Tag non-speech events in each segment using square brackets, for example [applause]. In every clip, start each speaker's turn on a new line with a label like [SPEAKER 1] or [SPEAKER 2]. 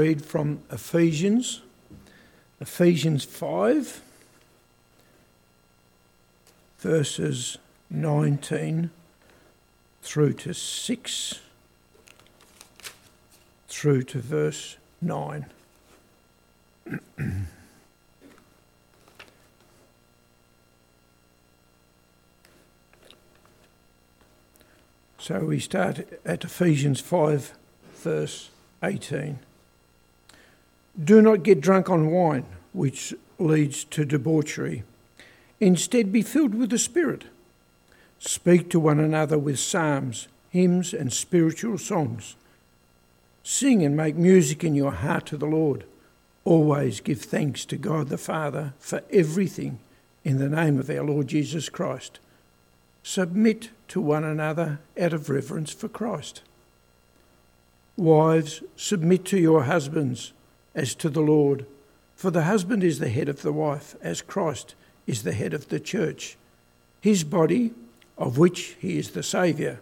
[SPEAKER 1] Read from Ephesians, Ephesians 5, verses 19 through to 6, through to verse 9. so we start at Ephesians 5, verse 18. Do not get drunk on wine, which leads to debauchery. Instead, be filled with the Spirit. Speak to one another with psalms, hymns, and spiritual songs. Sing and make music in your heart to the Lord. Always give thanks to God the Father for everything in the name of our Lord Jesus Christ. Submit to one another out of reverence for Christ. Wives, submit to your husbands as to the Lord. For the husband is the head of the wife, as Christ is the head of the church, his body, of which he is the Saviour.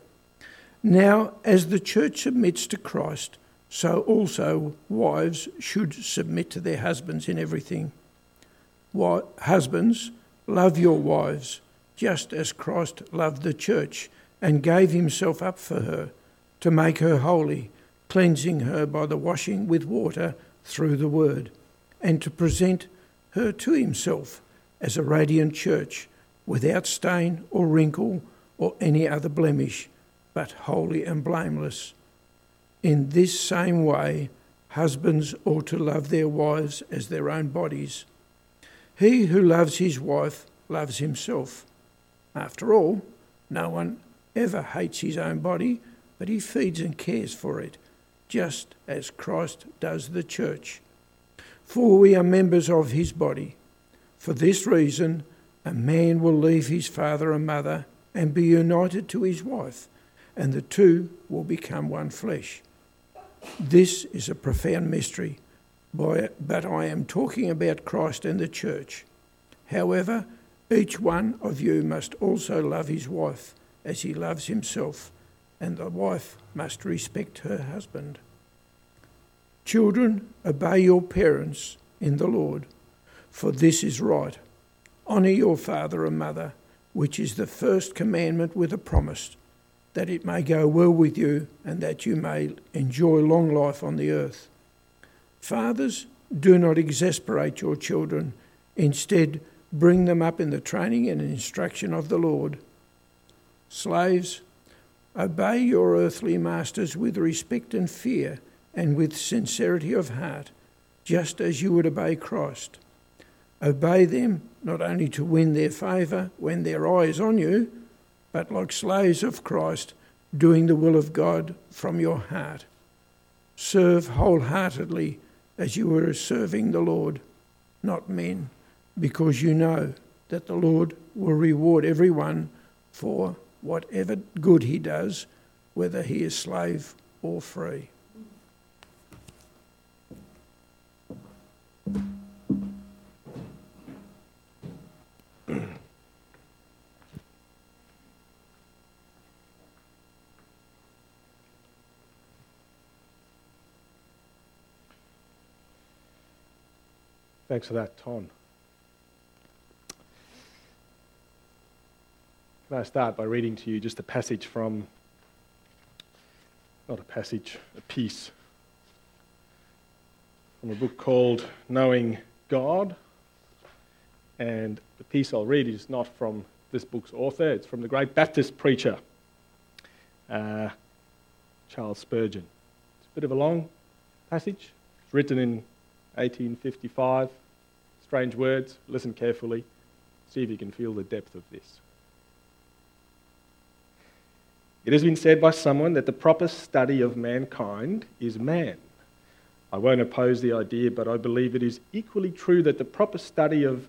[SPEAKER 1] Now, as the church submits to Christ, so also wives should submit to their husbands in everything. Husbands, love your wives, just as Christ loved the church and gave himself up for her, to make her holy, cleansing her by the washing with water through the word, and to present her to himself as a radiant church, without stain or wrinkle or any other blemish, but holy and blameless. In this same way, husbands ought to love their wives as their own bodies. He who loves his wife loves himself. After all, no one ever hates his own body, but he feeds and cares for it just as Christ does the church. For we are members of his body. For this reason, a man will leave his father and mother and be united to his wife, and the two will become one flesh. This is a profound mystery, but I am talking about Christ and the church. However, each one of you must also love his wife as he loves himself and the wife must respect her husband. Children, obey your parents in the Lord, for this is right. Honour your father and mother, which is the first commandment with a promise, that it may go well with you and that you may enjoy long life on the earth. Fathers, do not exasperate your children. Instead, bring them up in the training and instruction of the Lord. Slaves, Obey your earthly masters with respect and fear and with sincerity of heart, just as you would obey Christ. Obey them not only to win their favour when their eye is on you, but like slaves of Christ, doing the will of God from your heart. Serve wholeheartedly as you were serving the Lord, not men, because you know that the Lord will reward everyone for whatever good he does, whether he is slave or free.
[SPEAKER 2] Thanks for that, Ton. Can I start by reading to you just a passage from, not a passage, a piece from a book called Knowing God. And the piece I'll read is not from this book's author, it's from the great Baptist preacher, uh, Charles Spurgeon. It's a bit of a long passage. It's written in 1855. Strange words. Listen carefully. See if you can feel the depth of this. It has been said by someone that the proper study of mankind is man. I won't oppose the idea, but I believe it is equally true that the proper study of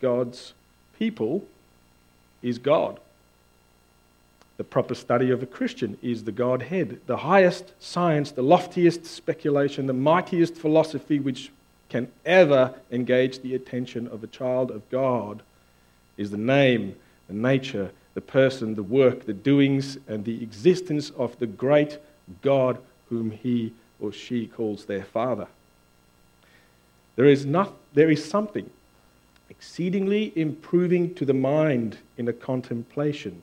[SPEAKER 2] God's people is God. The proper study of a Christian is the Godhead, the highest science, the loftiest speculation, the mightiest philosophy which can ever engage the attention of a child of God is the name, the nature, the person, the work, the doings, and the existence of the great God whom he or she calls their Father. There is, not, there is something exceedingly improving to the mind in a contemplation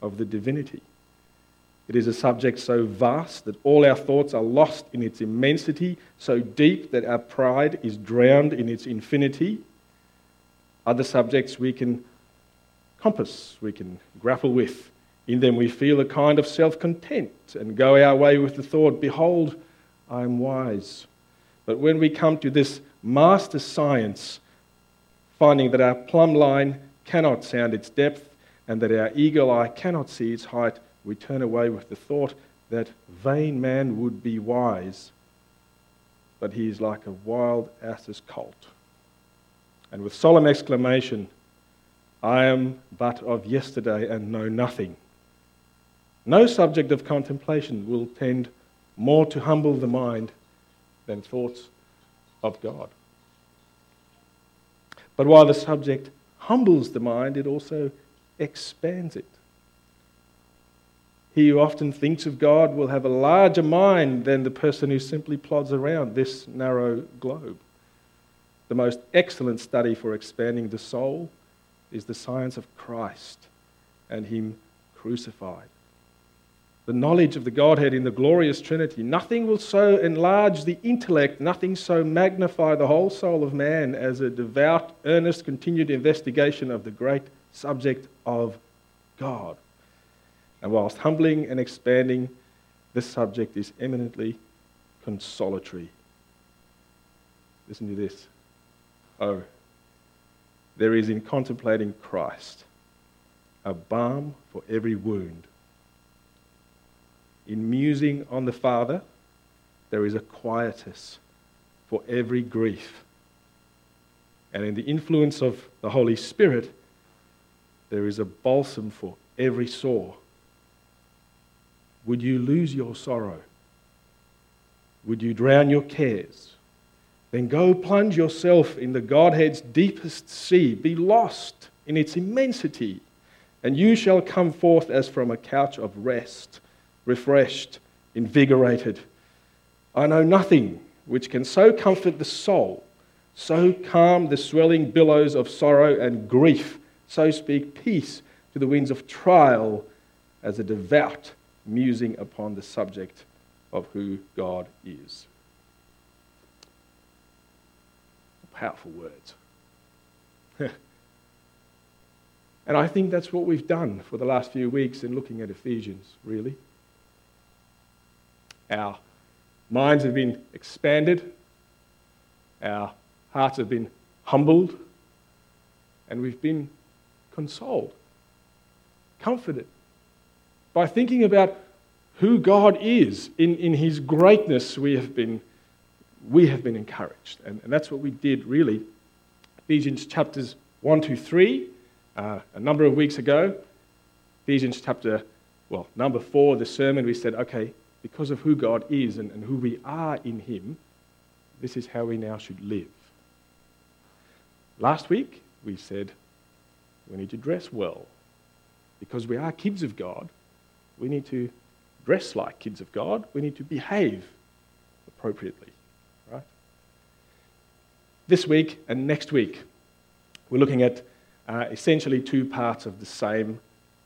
[SPEAKER 2] of the divinity. It is a subject so vast that all our thoughts are lost in its immensity, so deep that our pride is drowned in its infinity. Other subjects we can compass, we can grapple with. In them we feel a kind of self content and go our way with the thought, Behold, I am wise. But when we come to this master science, finding that our plumb line cannot sound its depth and that our eagle eye cannot see its height, we turn away with the thought that vain man would be wise, but he is like a wild ass's colt. And with solemn exclamation, I am but of yesterday and know nothing. No subject of contemplation will tend more to humble the mind than thoughts of God. But while the subject humbles the mind, it also expands it. He who often thinks of God will have a larger mind than the person who simply plods around this narrow globe. The most excellent study for expanding the soul is the science of Christ and Him crucified. The knowledge of the Godhead in the glorious Trinity. Nothing will so enlarge the intellect, nothing so magnify the whole soul of man as a devout, earnest, continued investigation of the great subject of God. And whilst humbling and expanding, this subject is eminently consolatory. Listen to this. Oh, there is in contemplating Christ a balm for every wound. In musing on the Father, there is a quietus for every grief. And in the influence of the Holy Spirit, there is a balsam for every sore. Would you lose your sorrow? Would you drown your cares? Then go plunge yourself in the Godhead's deepest sea. Be lost in its immensity, and you shall come forth as from a couch of rest, refreshed, invigorated. I know nothing which can so comfort the soul, so calm the swelling billows of sorrow and grief, so speak peace to the winds of trial as a devout musing upon the subject of who God is. Powerful words. [laughs] and I think that's what we've done for the last few weeks in looking at Ephesians, really. Our minds have been expanded, our hearts have been humbled, and we've been consoled, comforted by thinking about who God is. In, in His greatness, we have been we have been encouraged. And, and that's what we did really. Ephesians chapters 1 to 3, uh, a number of weeks ago. Ephesians chapter, well, number 4, the sermon, we said, okay, because of who God is and, and who we are in Him, this is how we now should live. Last week, we said we need to dress well. Because we are kids of God, we need to dress like kids of God. We need to behave appropriately. This week and next week, we're looking at uh, essentially two parts of the same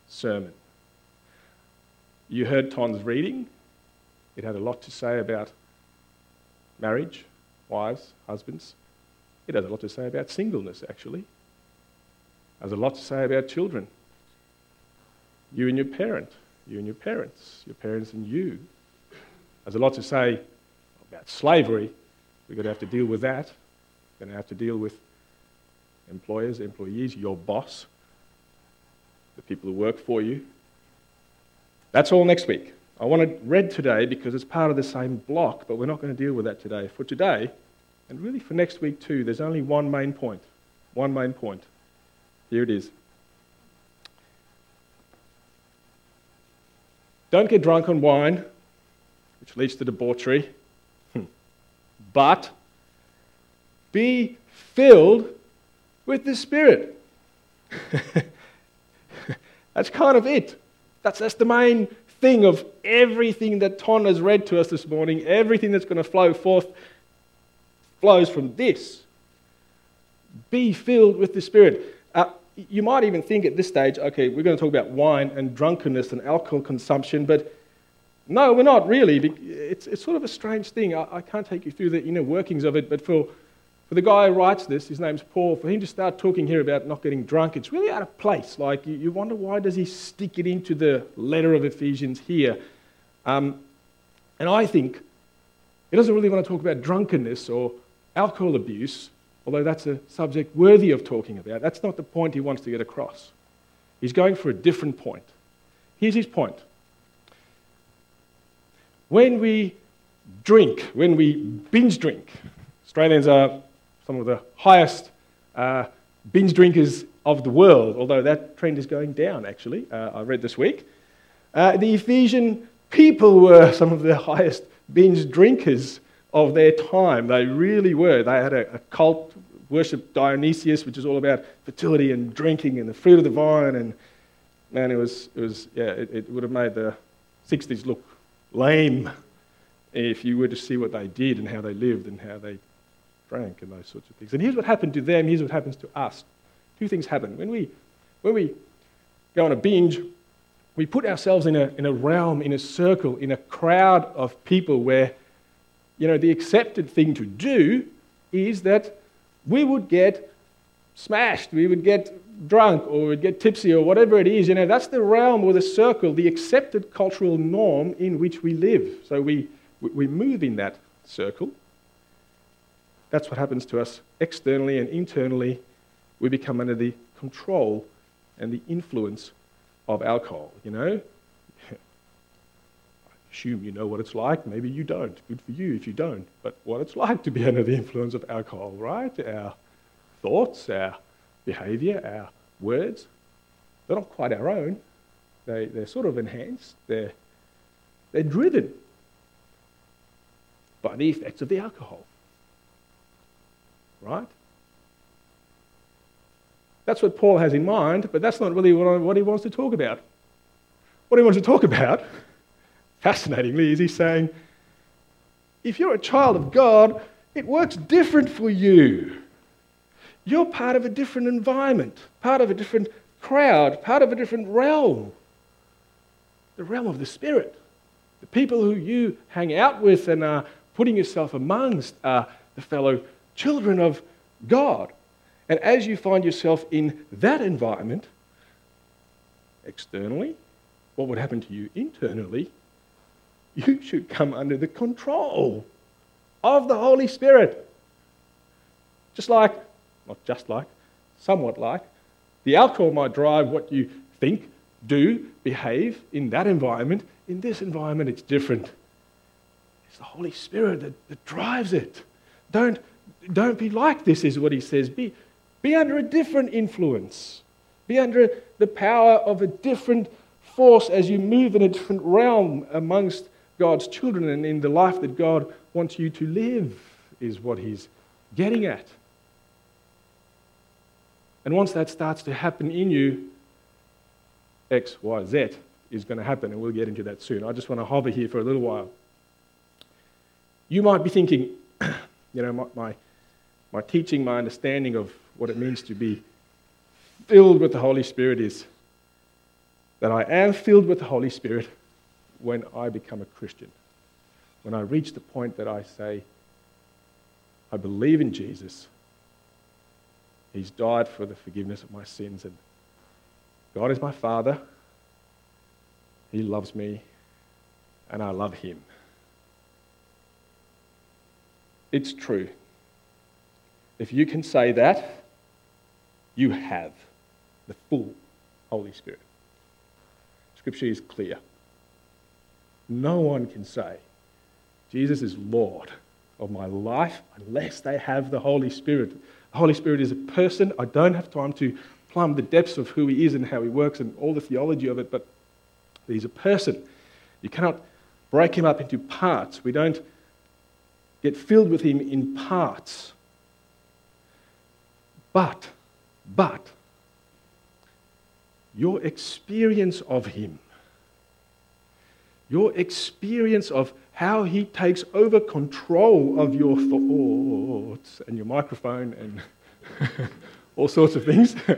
[SPEAKER 2] sermon. You heard Ton's reading. It had a lot to say about marriage, wives, husbands. It has a lot to say about singleness, actually. It has a lot to say about children. You and your parent, you and your parents, your parents and you. There's a lot to say about slavery. We're going to have to deal with that going to have to deal with employers, employees, your boss, the people who work for you. That's all next week. I want to read today because it's part of the same block, but we're not going to deal with that today. For today, and really for next week too, there's only one main point. One main point. Here it is. Don't get drunk on wine, which leads to debauchery, hmm. but be filled with the Spirit. [laughs] that's kind of it. That's, that's the main thing of everything that Ton has read to us this morning. Everything that's going to flow forth flows from this. Be filled with the Spirit. Uh, you might even think at this stage, okay, we're going to talk about wine and drunkenness and alcohol consumption, but no, we're not really. It's, it's sort of a strange thing. I, I can't take you through the inner workings of it, but for, for the guy who writes this, his name's Paul, for him to start talking here about not getting drunk, it's really out of place. Like, you, wonder why does he stick it into the letter of Ephesians here? Um, and I think he doesn't really want to talk about drunkenness or alcohol abuse, although that's a subject worthy of talking about. That's not the point he wants to get across. He's going for a different point. Here's his point when we drink, when we binge drink, Australians are some of the highest uh, binge drinkers of the world, although that trend is going down, actually, uh, I read this week. Uh, the Ephesian people were some of the highest binge drinkers of their time. They really were. They had a, a cult, worship Dionysius, which is all about fertility and drinking and the fruit of the vine. And man, it was, it was yeah, it, it would have made the 60s look lame if you were to see what they did and how they lived and how they drank and those sorts of things. And here's what happened to them, here's what happens to us. Two things happen. When we, when we go on a binge, we put ourselves in a, in a realm, in a circle, in a crowd of people where, you know, the accepted thing to do is that we would get smashed, we would get drunk or we'd get tipsy or whatever it is. You know, that's the realm or the circle, the accepted cultural norm in which we live. So we, we move in that circle. That's what happens to us externally and internally. We become under the control and the influence of alcohol, you know. [laughs] I assume you know what it's like. Maybe you don't. Good for you if you don't. But what it's like to be under the influence of alcohol, right? Our thoughts, our behavior, our words, they're not quite our own. They, they're sort of enhanced, they're, they're driven by the effects of the alcohol. Right? That's what Paul has in mind, but that's not really what he wants to talk about. What he wants to talk about, fascinatingly, is he's saying, if you're a child of God, it works different for you. You're part of a different environment, part of a different crowd, part of a different realm. The realm of the Spirit. The people who you hang out with and are putting yourself amongst are the fellow children of God. And as you find yourself in that environment, externally, what would happen to you internally? You should come under the control of the Holy Spirit. Just like not just like, somewhat like. The alcohol might drive what you think, do, behave in that environment. In this environment, it's different. It's the Holy Spirit that, that drives it. Don't, don't be like this, is what he says. Be, be under a different influence. Be under the power of a different force as you move in a different realm amongst God's children and in the life that God wants you to live, is what he's getting at. And once that starts to happen in you, X, Y, Z is going to happen, and we'll get into that soon. I just want to hover here for a little while. You might be thinking, [coughs] you know, my, my, my teaching, my understanding of what it means to be filled with the Holy Spirit is that I am filled with the Holy Spirit when I become a Christian. When I reach the point that I say, I believe in Jesus, He's died for the forgiveness of my sins. And God is my Father. He loves me, and I love Him. It's true. If you can say that, you have the full Holy Spirit. Scripture is clear. No one can say, Jesus is Lord of my life unless they have the Holy Spirit. The Holy Spirit is a person. I don't have time to plumb the depths of who he is and how he works and all the theology of it, but he's a person. You cannot break him up into parts. We don't get filled with him in parts. But, but, your experience of him, your experience of how he takes over control of your thoughts and your microphone and [laughs] all sorts of things. [laughs]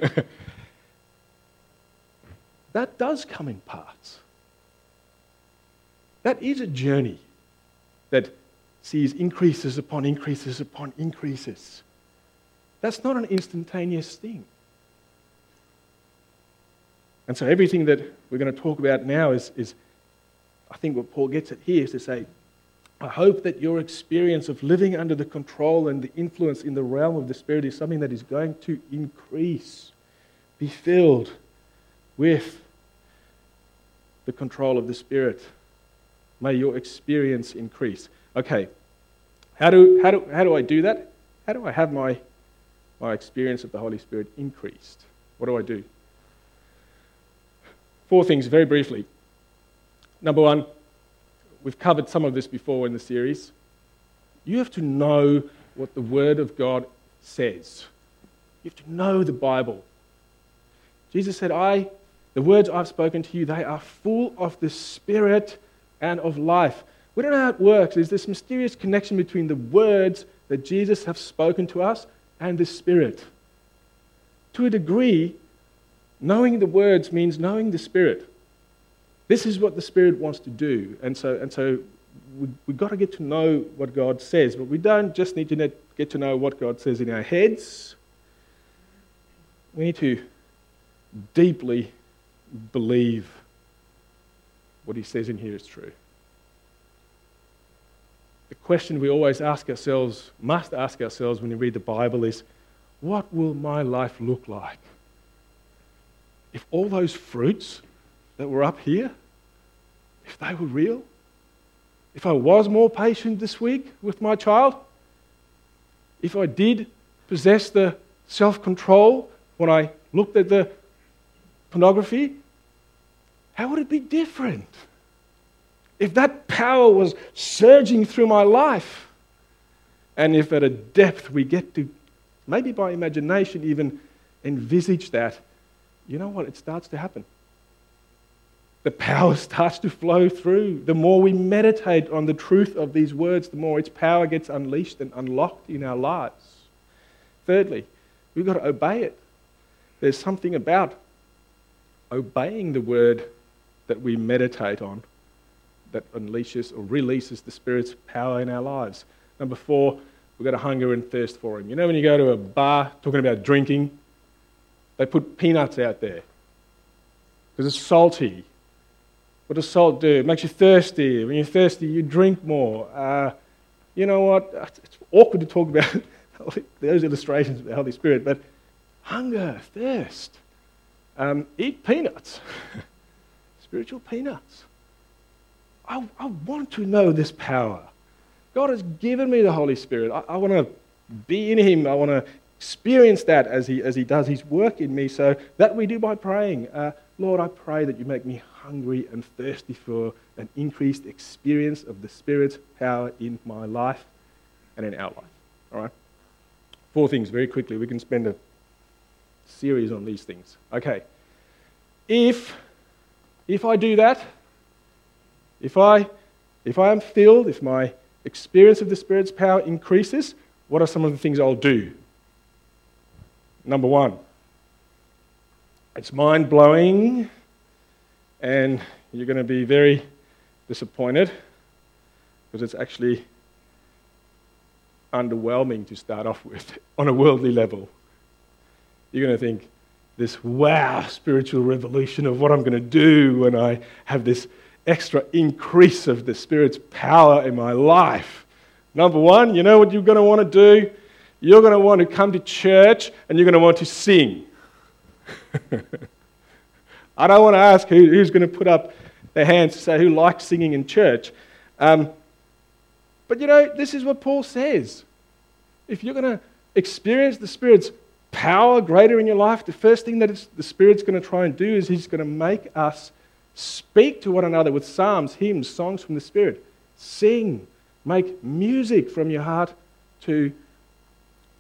[SPEAKER 2] that does come in parts. That is a journey that sees increases upon increases upon increases. That's not an instantaneous thing. And so everything that we're going to talk about now is, is I think what Paul gets at here is to say, I hope that your experience of living under the control and the influence in the realm of the Spirit is something that is going to increase. Be filled with the control of the Spirit. May your experience increase. Okay, how do, how do, how do I do that? How do I have my, my experience of the Holy Spirit increased? What do I do? Four things, very briefly. Number one, we've covered some of this before in the series. You have to know what the Word of God says. You have to know the Bible. Jesus said, I, the words I've spoken to you, they are full of the Spirit and of life. We don't know how it works. There's this mysterious connection between the words that Jesus has spoken to us and the Spirit. To a degree, knowing the words means knowing the Spirit. This is what the Spirit wants to do. And so, and so we, we've got to get to know what God says, but we don't just need to get to know what God says in our heads. We need to deeply believe what He says in here is true. The question we always ask ourselves, must ask ourselves when we read the Bible is what will my life look like? If all those fruits that were up here, if they were real, if I was more patient this week with my child, if I did possess the self control when I looked at the pornography, how would it be different? If that power was surging through my life, and if at a depth we get to, maybe by imagination, even envisage that, you know what? It starts to happen the power [laughs] starts to flow through. The more we meditate on the truth of these words, the more its power gets unleashed and unlocked in our lives. Thirdly, we've got to obey it. There's something about obeying the word that we meditate on that unleashes or releases the Spirit's power in our lives. Number four, we've got a hunger and thirst for Him. You know, when you go to a bar talking about drinking, they put peanuts out there because it's salty what does salt do? It makes you thirsty. When you're thirsty, you drink more. Uh, you know what? It's awkward to talk about [laughs] those illustrations of the Holy Spirit, but hunger, thirst. Um, eat peanuts, [laughs] spiritual peanuts. I, I, want to know this power. God has given me the Holy Spirit. I, I want to be in Him. I want to experience that as he, as he does His work in me. So that we do by praying. Uh, Lord, I pray that you make me hungry and thirsty for an increased experience of the Spirit's power in my life and in our life. All right? Four things very quickly. We can spend a series on these things. Okay. If if I do that, if I if I am filled, if my experience of the Spirit's power increases, what are some of the things I'll do? Number one, it's mind blowing, and you're going to be very disappointed because it's actually underwhelming to start off with [laughs] on a worldly level. You're going to think, this wow spiritual revolution of what I'm going to do when I have this extra increase of the Spirit's power in my life. Number one, you know what you're going to want to do? You're going to want to come to church and you're going to want to sing. [laughs] I don't want to ask who, who's going to put up their hands to say who likes singing in church. Um, but you know, this is what Paul says. If you're going to experience the Spirit's power greater in your life, the first thing that the Spirit's going to try and do is He's going to make us speak to one another with psalms, hymns, songs from the Spirit. Sing, make music from your heart to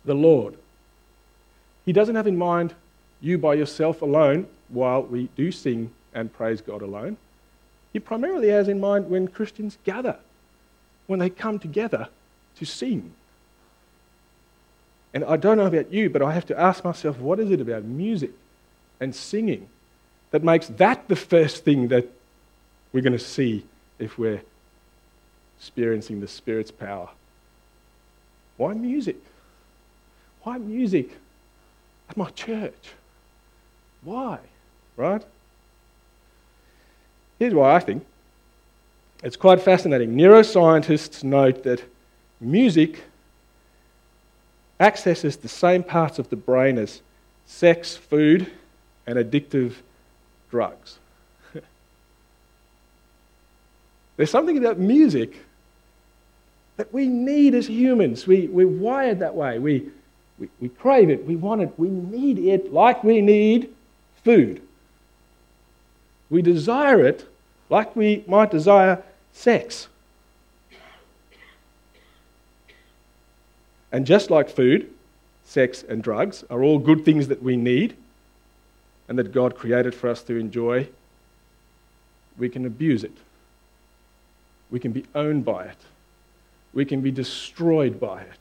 [SPEAKER 2] the Lord. He doesn't have in mind you by yourself alone while we do sing and praise God alone. He primarily has in mind when Christians gather, when they come together to sing. And I don't know about you, but I have to ask myself, what is it about music and singing that makes that the first thing that we're going to see if we're experiencing the Spirit's power? Why music? Why music at my church? Why? Right? Here's why I think. It's quite fascinating. Neuroscientists note that music accesses the same parts of the brain as sex, food, and addictive drugs. [laughs] There's something about music that we need as humans. We, we're wired that way. We, we, we crave it, we want it, we need it like we need food. We desire it like we might desire sex. And just like food, sex, and drugs are all good things that we need and that God created for us to enjoy, we can abuse it. We can be owned by it. We can be destroyed by it.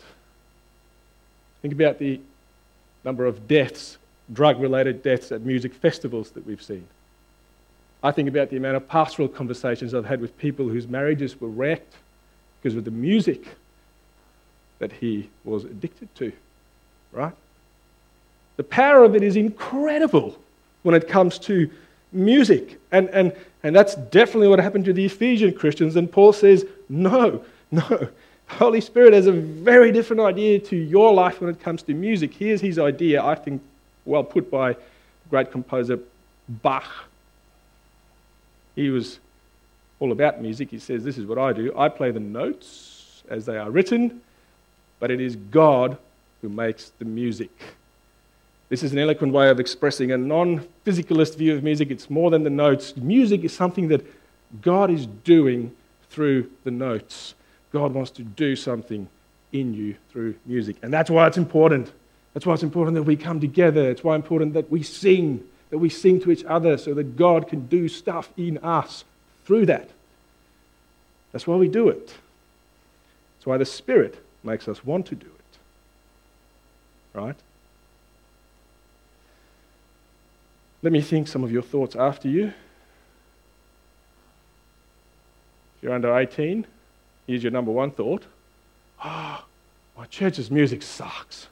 [SPEAKER 2] Think about the number of deaths, drug related deaths at music festivals that we've seen. I think about the amount of pastoral conversations I've had with people whose marriages were wrecked because of the music that he was addicted to, right? The power of it is incredible when it comes to music. And, and, and that's definitely what happened to the Ephesian Christians. And Paul says, no, [laughs] no. Holy Spirit has a very different idea to your life when it comes to music. Here's his idea, I think, well put by great composer Bach. He was all about music. He says, This is what I do. I play the notes as they are written, but it is God who makes the music. This is an eloquent way of expressing a non physicalist view of music. It's more than the notes. Music is something that God is doing through the notes. God wants to do something in you through music. And that's why it's important. That's why it's important that we come together. It's why it's important that we sing, that we sing to each other so that God can do stuff in us through that. That's why we do it. That's why the Spirit makes us want to do it. Right? Let me think some of your thoughts after you. If you're under 18, Here's your number one thought. Ah, oh, my church's music sucks.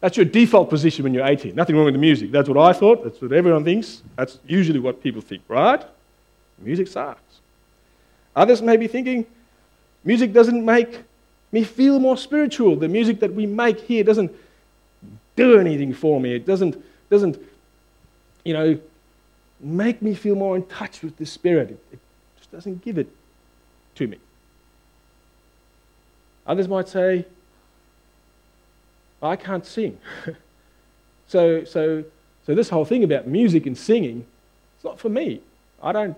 [SPEAKER 2] That's your default position when you're 18. Nothing wrong with the music. That's what I thought. That's what everyone thinks. That's usually what people think, right? Music sucks. Others may be thinking, music doesn't make me feel more spiritual. The music that we make here doesn't do anything for me. It doesn't, doesn't you know, make me feel more in touch with the Spirit. It, it just doesn't give it to me. Others might say, I can't sing. [laughs] so, so, so this whole thing about music and singing, it's not for me. I don't,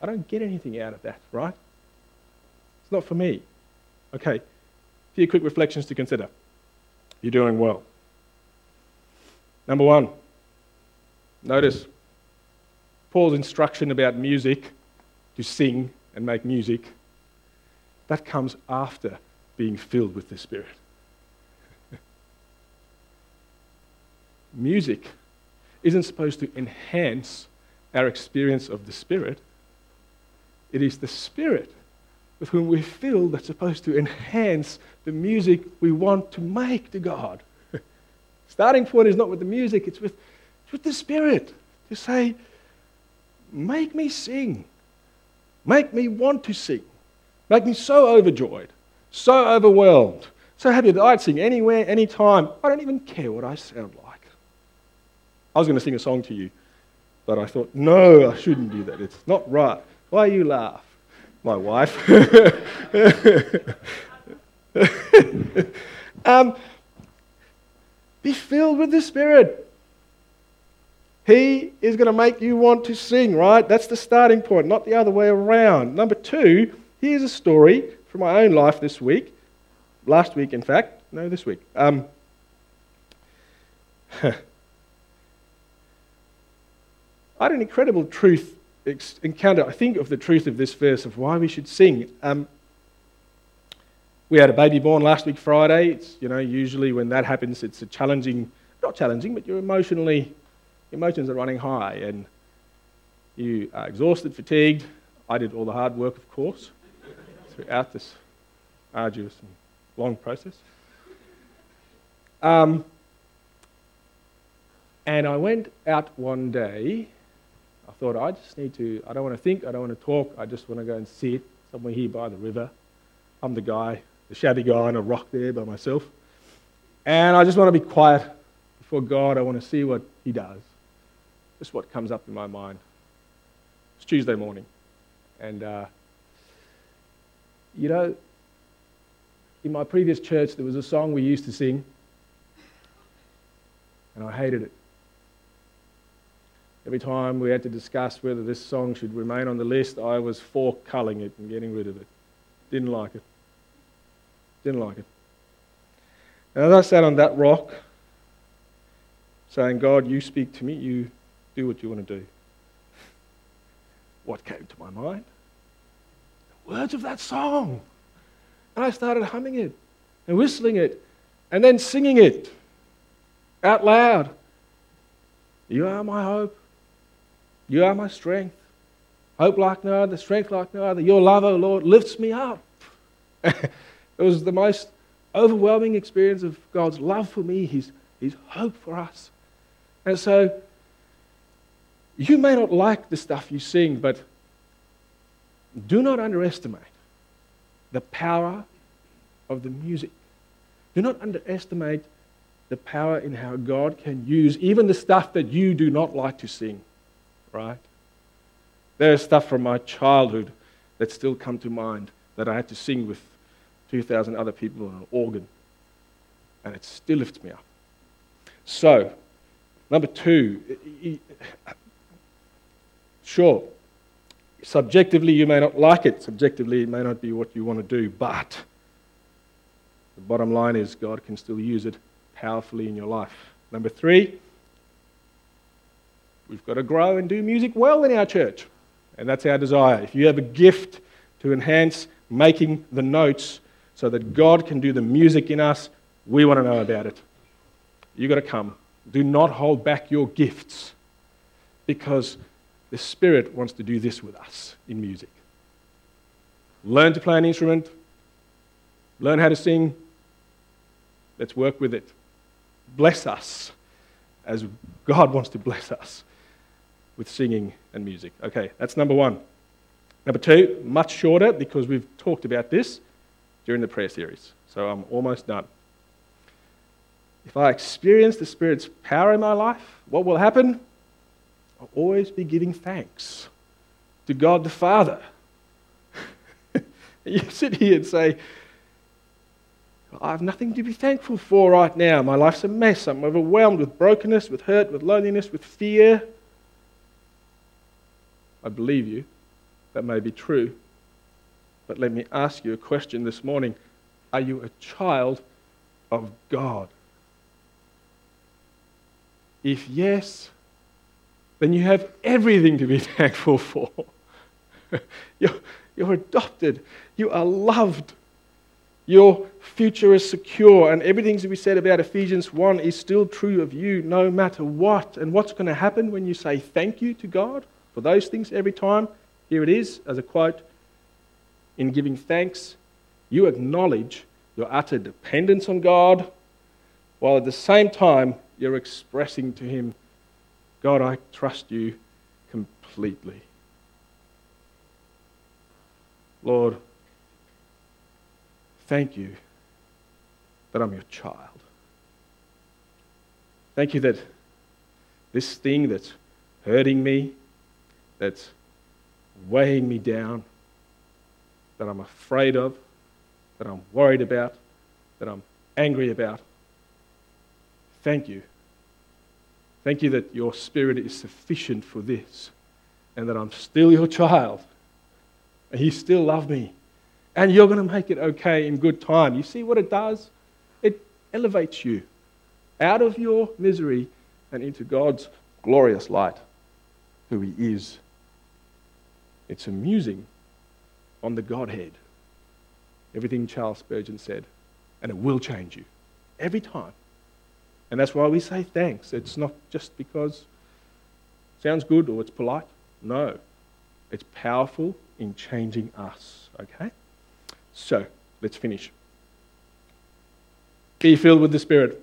[SPEAKER 2] I don't get anything out of that, right? It's not for me. Okay, a few quick reflections to consider. You're doing well. Number one, notice Paul's instruction about music, to sing and make music, that comes after being filled with the Spirit. [laughs] Music isn't supposed to enhance our experience of the Spirit, it is the Spirit with whom we're filled that's supposed to enhance the music we want to make to God. [laughs] Starting point is not with the music, it's with, with the Spirit. To say, make me sing. Make me want to sing. Make me so overjoyed so overwhelmed, so happy that I'd sing anywhere, anytime. I don't even care what I sound like. I was going to sing a song to you, but I thought, no, I shouldn't do that. It's not right. Why you laugh? My wife. [laughs] um, be filled with the Spirit. He is going to make you want to sing, right? That's the starting point, not the other way around. Number two, here's a story from my own life this week, last week, in fact, no, this week. Um, [laughs] I had an incredible truth encounter, I think, of the truth of this verse of why we should sing. Um, We had a baby born last week Friday. It's, you know, usually when that happens, it's a challenging, not challenging, but you're emotionally, emotions are running high and you are exhausted, fatigued. I did all the hard work, of course, throughout this arduous and long process. Um, and I went out one day. I thought, I just need to, I don't want to think, I don't want to talk, I just want to go and sit somewhere here by the river. I'm the guy, the shabby guy on a rock there by myself. And I just want to be quiet before God. I want to see what He does. Just what comes up in my mind. It's Tuesday morning. And, uh, you know, in my previous church, there was a song we used to sing, and I hated it. Every time we had to discuss whether this song should remain on the list, I was for culling it and getting rid of it. Didn't like it. Didn't like it. And as I sat on that rock, saying, God, you speak to me, you do what you want to do. What came to my mind? The words of that song. And I started humming it and whistling it and then singing it out loud. You are my hope. You are my strength. Hope like no other, strength like no other. Your love, O oh Lord, lifts me up. [laughs] it was the most overwhelming experience of God's love for me, His, His hope for us. And so, you may not like the stuff you sing, but do not underestimate the power of the music. Do not underestimate the power in how God can use even the stuff that you do not like to sing, right? There's stuff from my childhood that still come to mind that I had to sing with 2,000 other people on an organ, and it still lifts me up. So, number two, sure, subjectively you may not like it, subjectively it may not be what you want to do, but the bottom line is God can still use it powerfully in your life. Number three, we've got to grow and do music well in our church. And that's our desire. If you have a gift to enhance making the notes so that God can do the music in us, we want to know about it. You've got to come. Do not hold back your gifts because the Spirit wants to do this with us in music. Learn to play an instrument, learn how to sing. Let's work with it. Bless us as God wants to bless us with singing and music. Okay, that's number one. Number two, much shorter because we've talked about this during the prayer series. So I'm almost done. If I experience the Spirit's power in my life, what will happen? I'll always be giving thanks to God the Father. [laughs] you sit here and say, I have nothing to be thankful for right now. My life's a mess. I'm overwhelmed with brokenness, with hurt, with loneliness, with fear. I believe you. That may be true. But let me ask you a question this morning Are you a child of God? If yes, then you have everything to be [laughs] thankful for. you're, you're adopted, you are loved, your future is secure, and everything that we said about Ephesians 1 is still true of you no matter what. And what's going to happen when you say thank you to God? for those things every time. Here it is as a quote In giving thanks, you acknowledge your utter dependence on God, while at the same time you're expressing to Him, God, I trust you completely. Lord, thank you that I'm your child. Thank you that this thing that's hurting me, that's weighing me down, that I'm afraid of, that I'm worried about, that I'm angry about. Thank you. Thank you that your spirit is sufficient for this and that I'm still your child and you still love me and you're going to make it okay in good time. You see what it does? It elevates you out of your misery and into God's glorious light, who He is it's amusing on the Godhead. everything Charles Spurgeon said, and it will change you every time. And that's why we say thanks. It's not just because it sounds good or it's polite. No, it's powerful in changing us. Okay? So, let's finish. Be filled with the Spirit.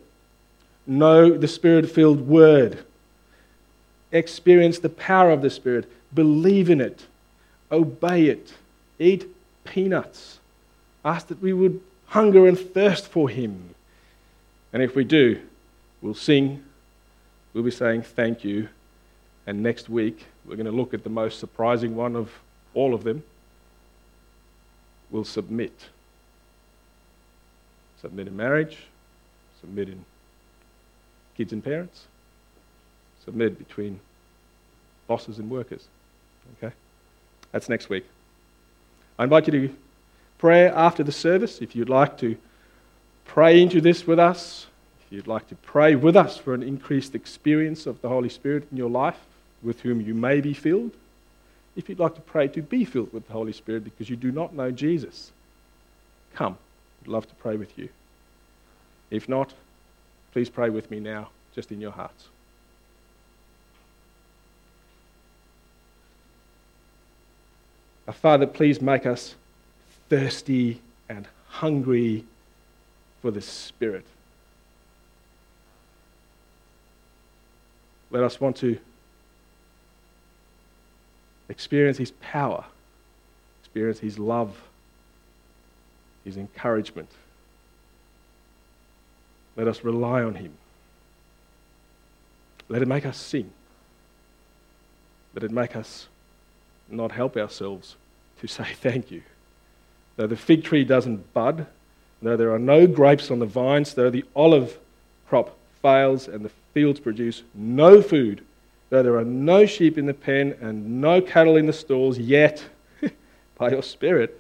[SPEAKER 2] Know the Spirit filled word. Experience the power of the Spirit. Believe in it. Obey it. Eat peanuts. Ask that we would hunger and thirst for Him. And if we do, we'll sing, we'll be saying thank you. And next week, we're going to look at the most surprising one of all of them. We'll submit. Submit in marriage, submit in kids and parents, submit between bosses and workers. Okay? That's next week. I invite you to pray after the service if you'd like to pray into this with us. If you'd like to pray with us for an increased experience of the Holy Spirit in your life, with whom you may be filled. If you'd like to pray to be filled with the Holy Spirit because you do not know Jesus, come. I'd love to pray with you. If not, please pray with me now, just in your hearts. Our Father, please make us thirsty and hungry for the Spirit. Let us want to experience His power, experience His love, His encouragement. Let us rely on Him. Let it make us sing. Let it make us not help ourselves to say [laughs] thank you. Though the fig tree doesn't bud, though there are no grapes on the vines, though the olive crop fails and the fields produce no food, though there are no sheep in the pen and no cattle in the stalls, yet [laughs] by your Spirit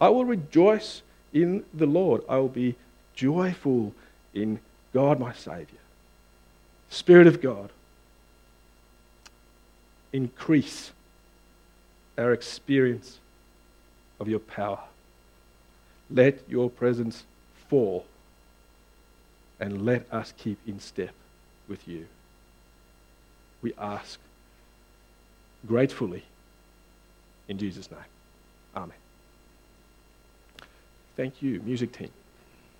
[SPEAKER 2] I will rejoice in the Lord. I will be joyful in God my Saviour. Spirit of God, increase our experience of your power. Let your presence fall and let us keep in step with you. We ask gratefully in Jesus' name. Amen. Thank you, music team.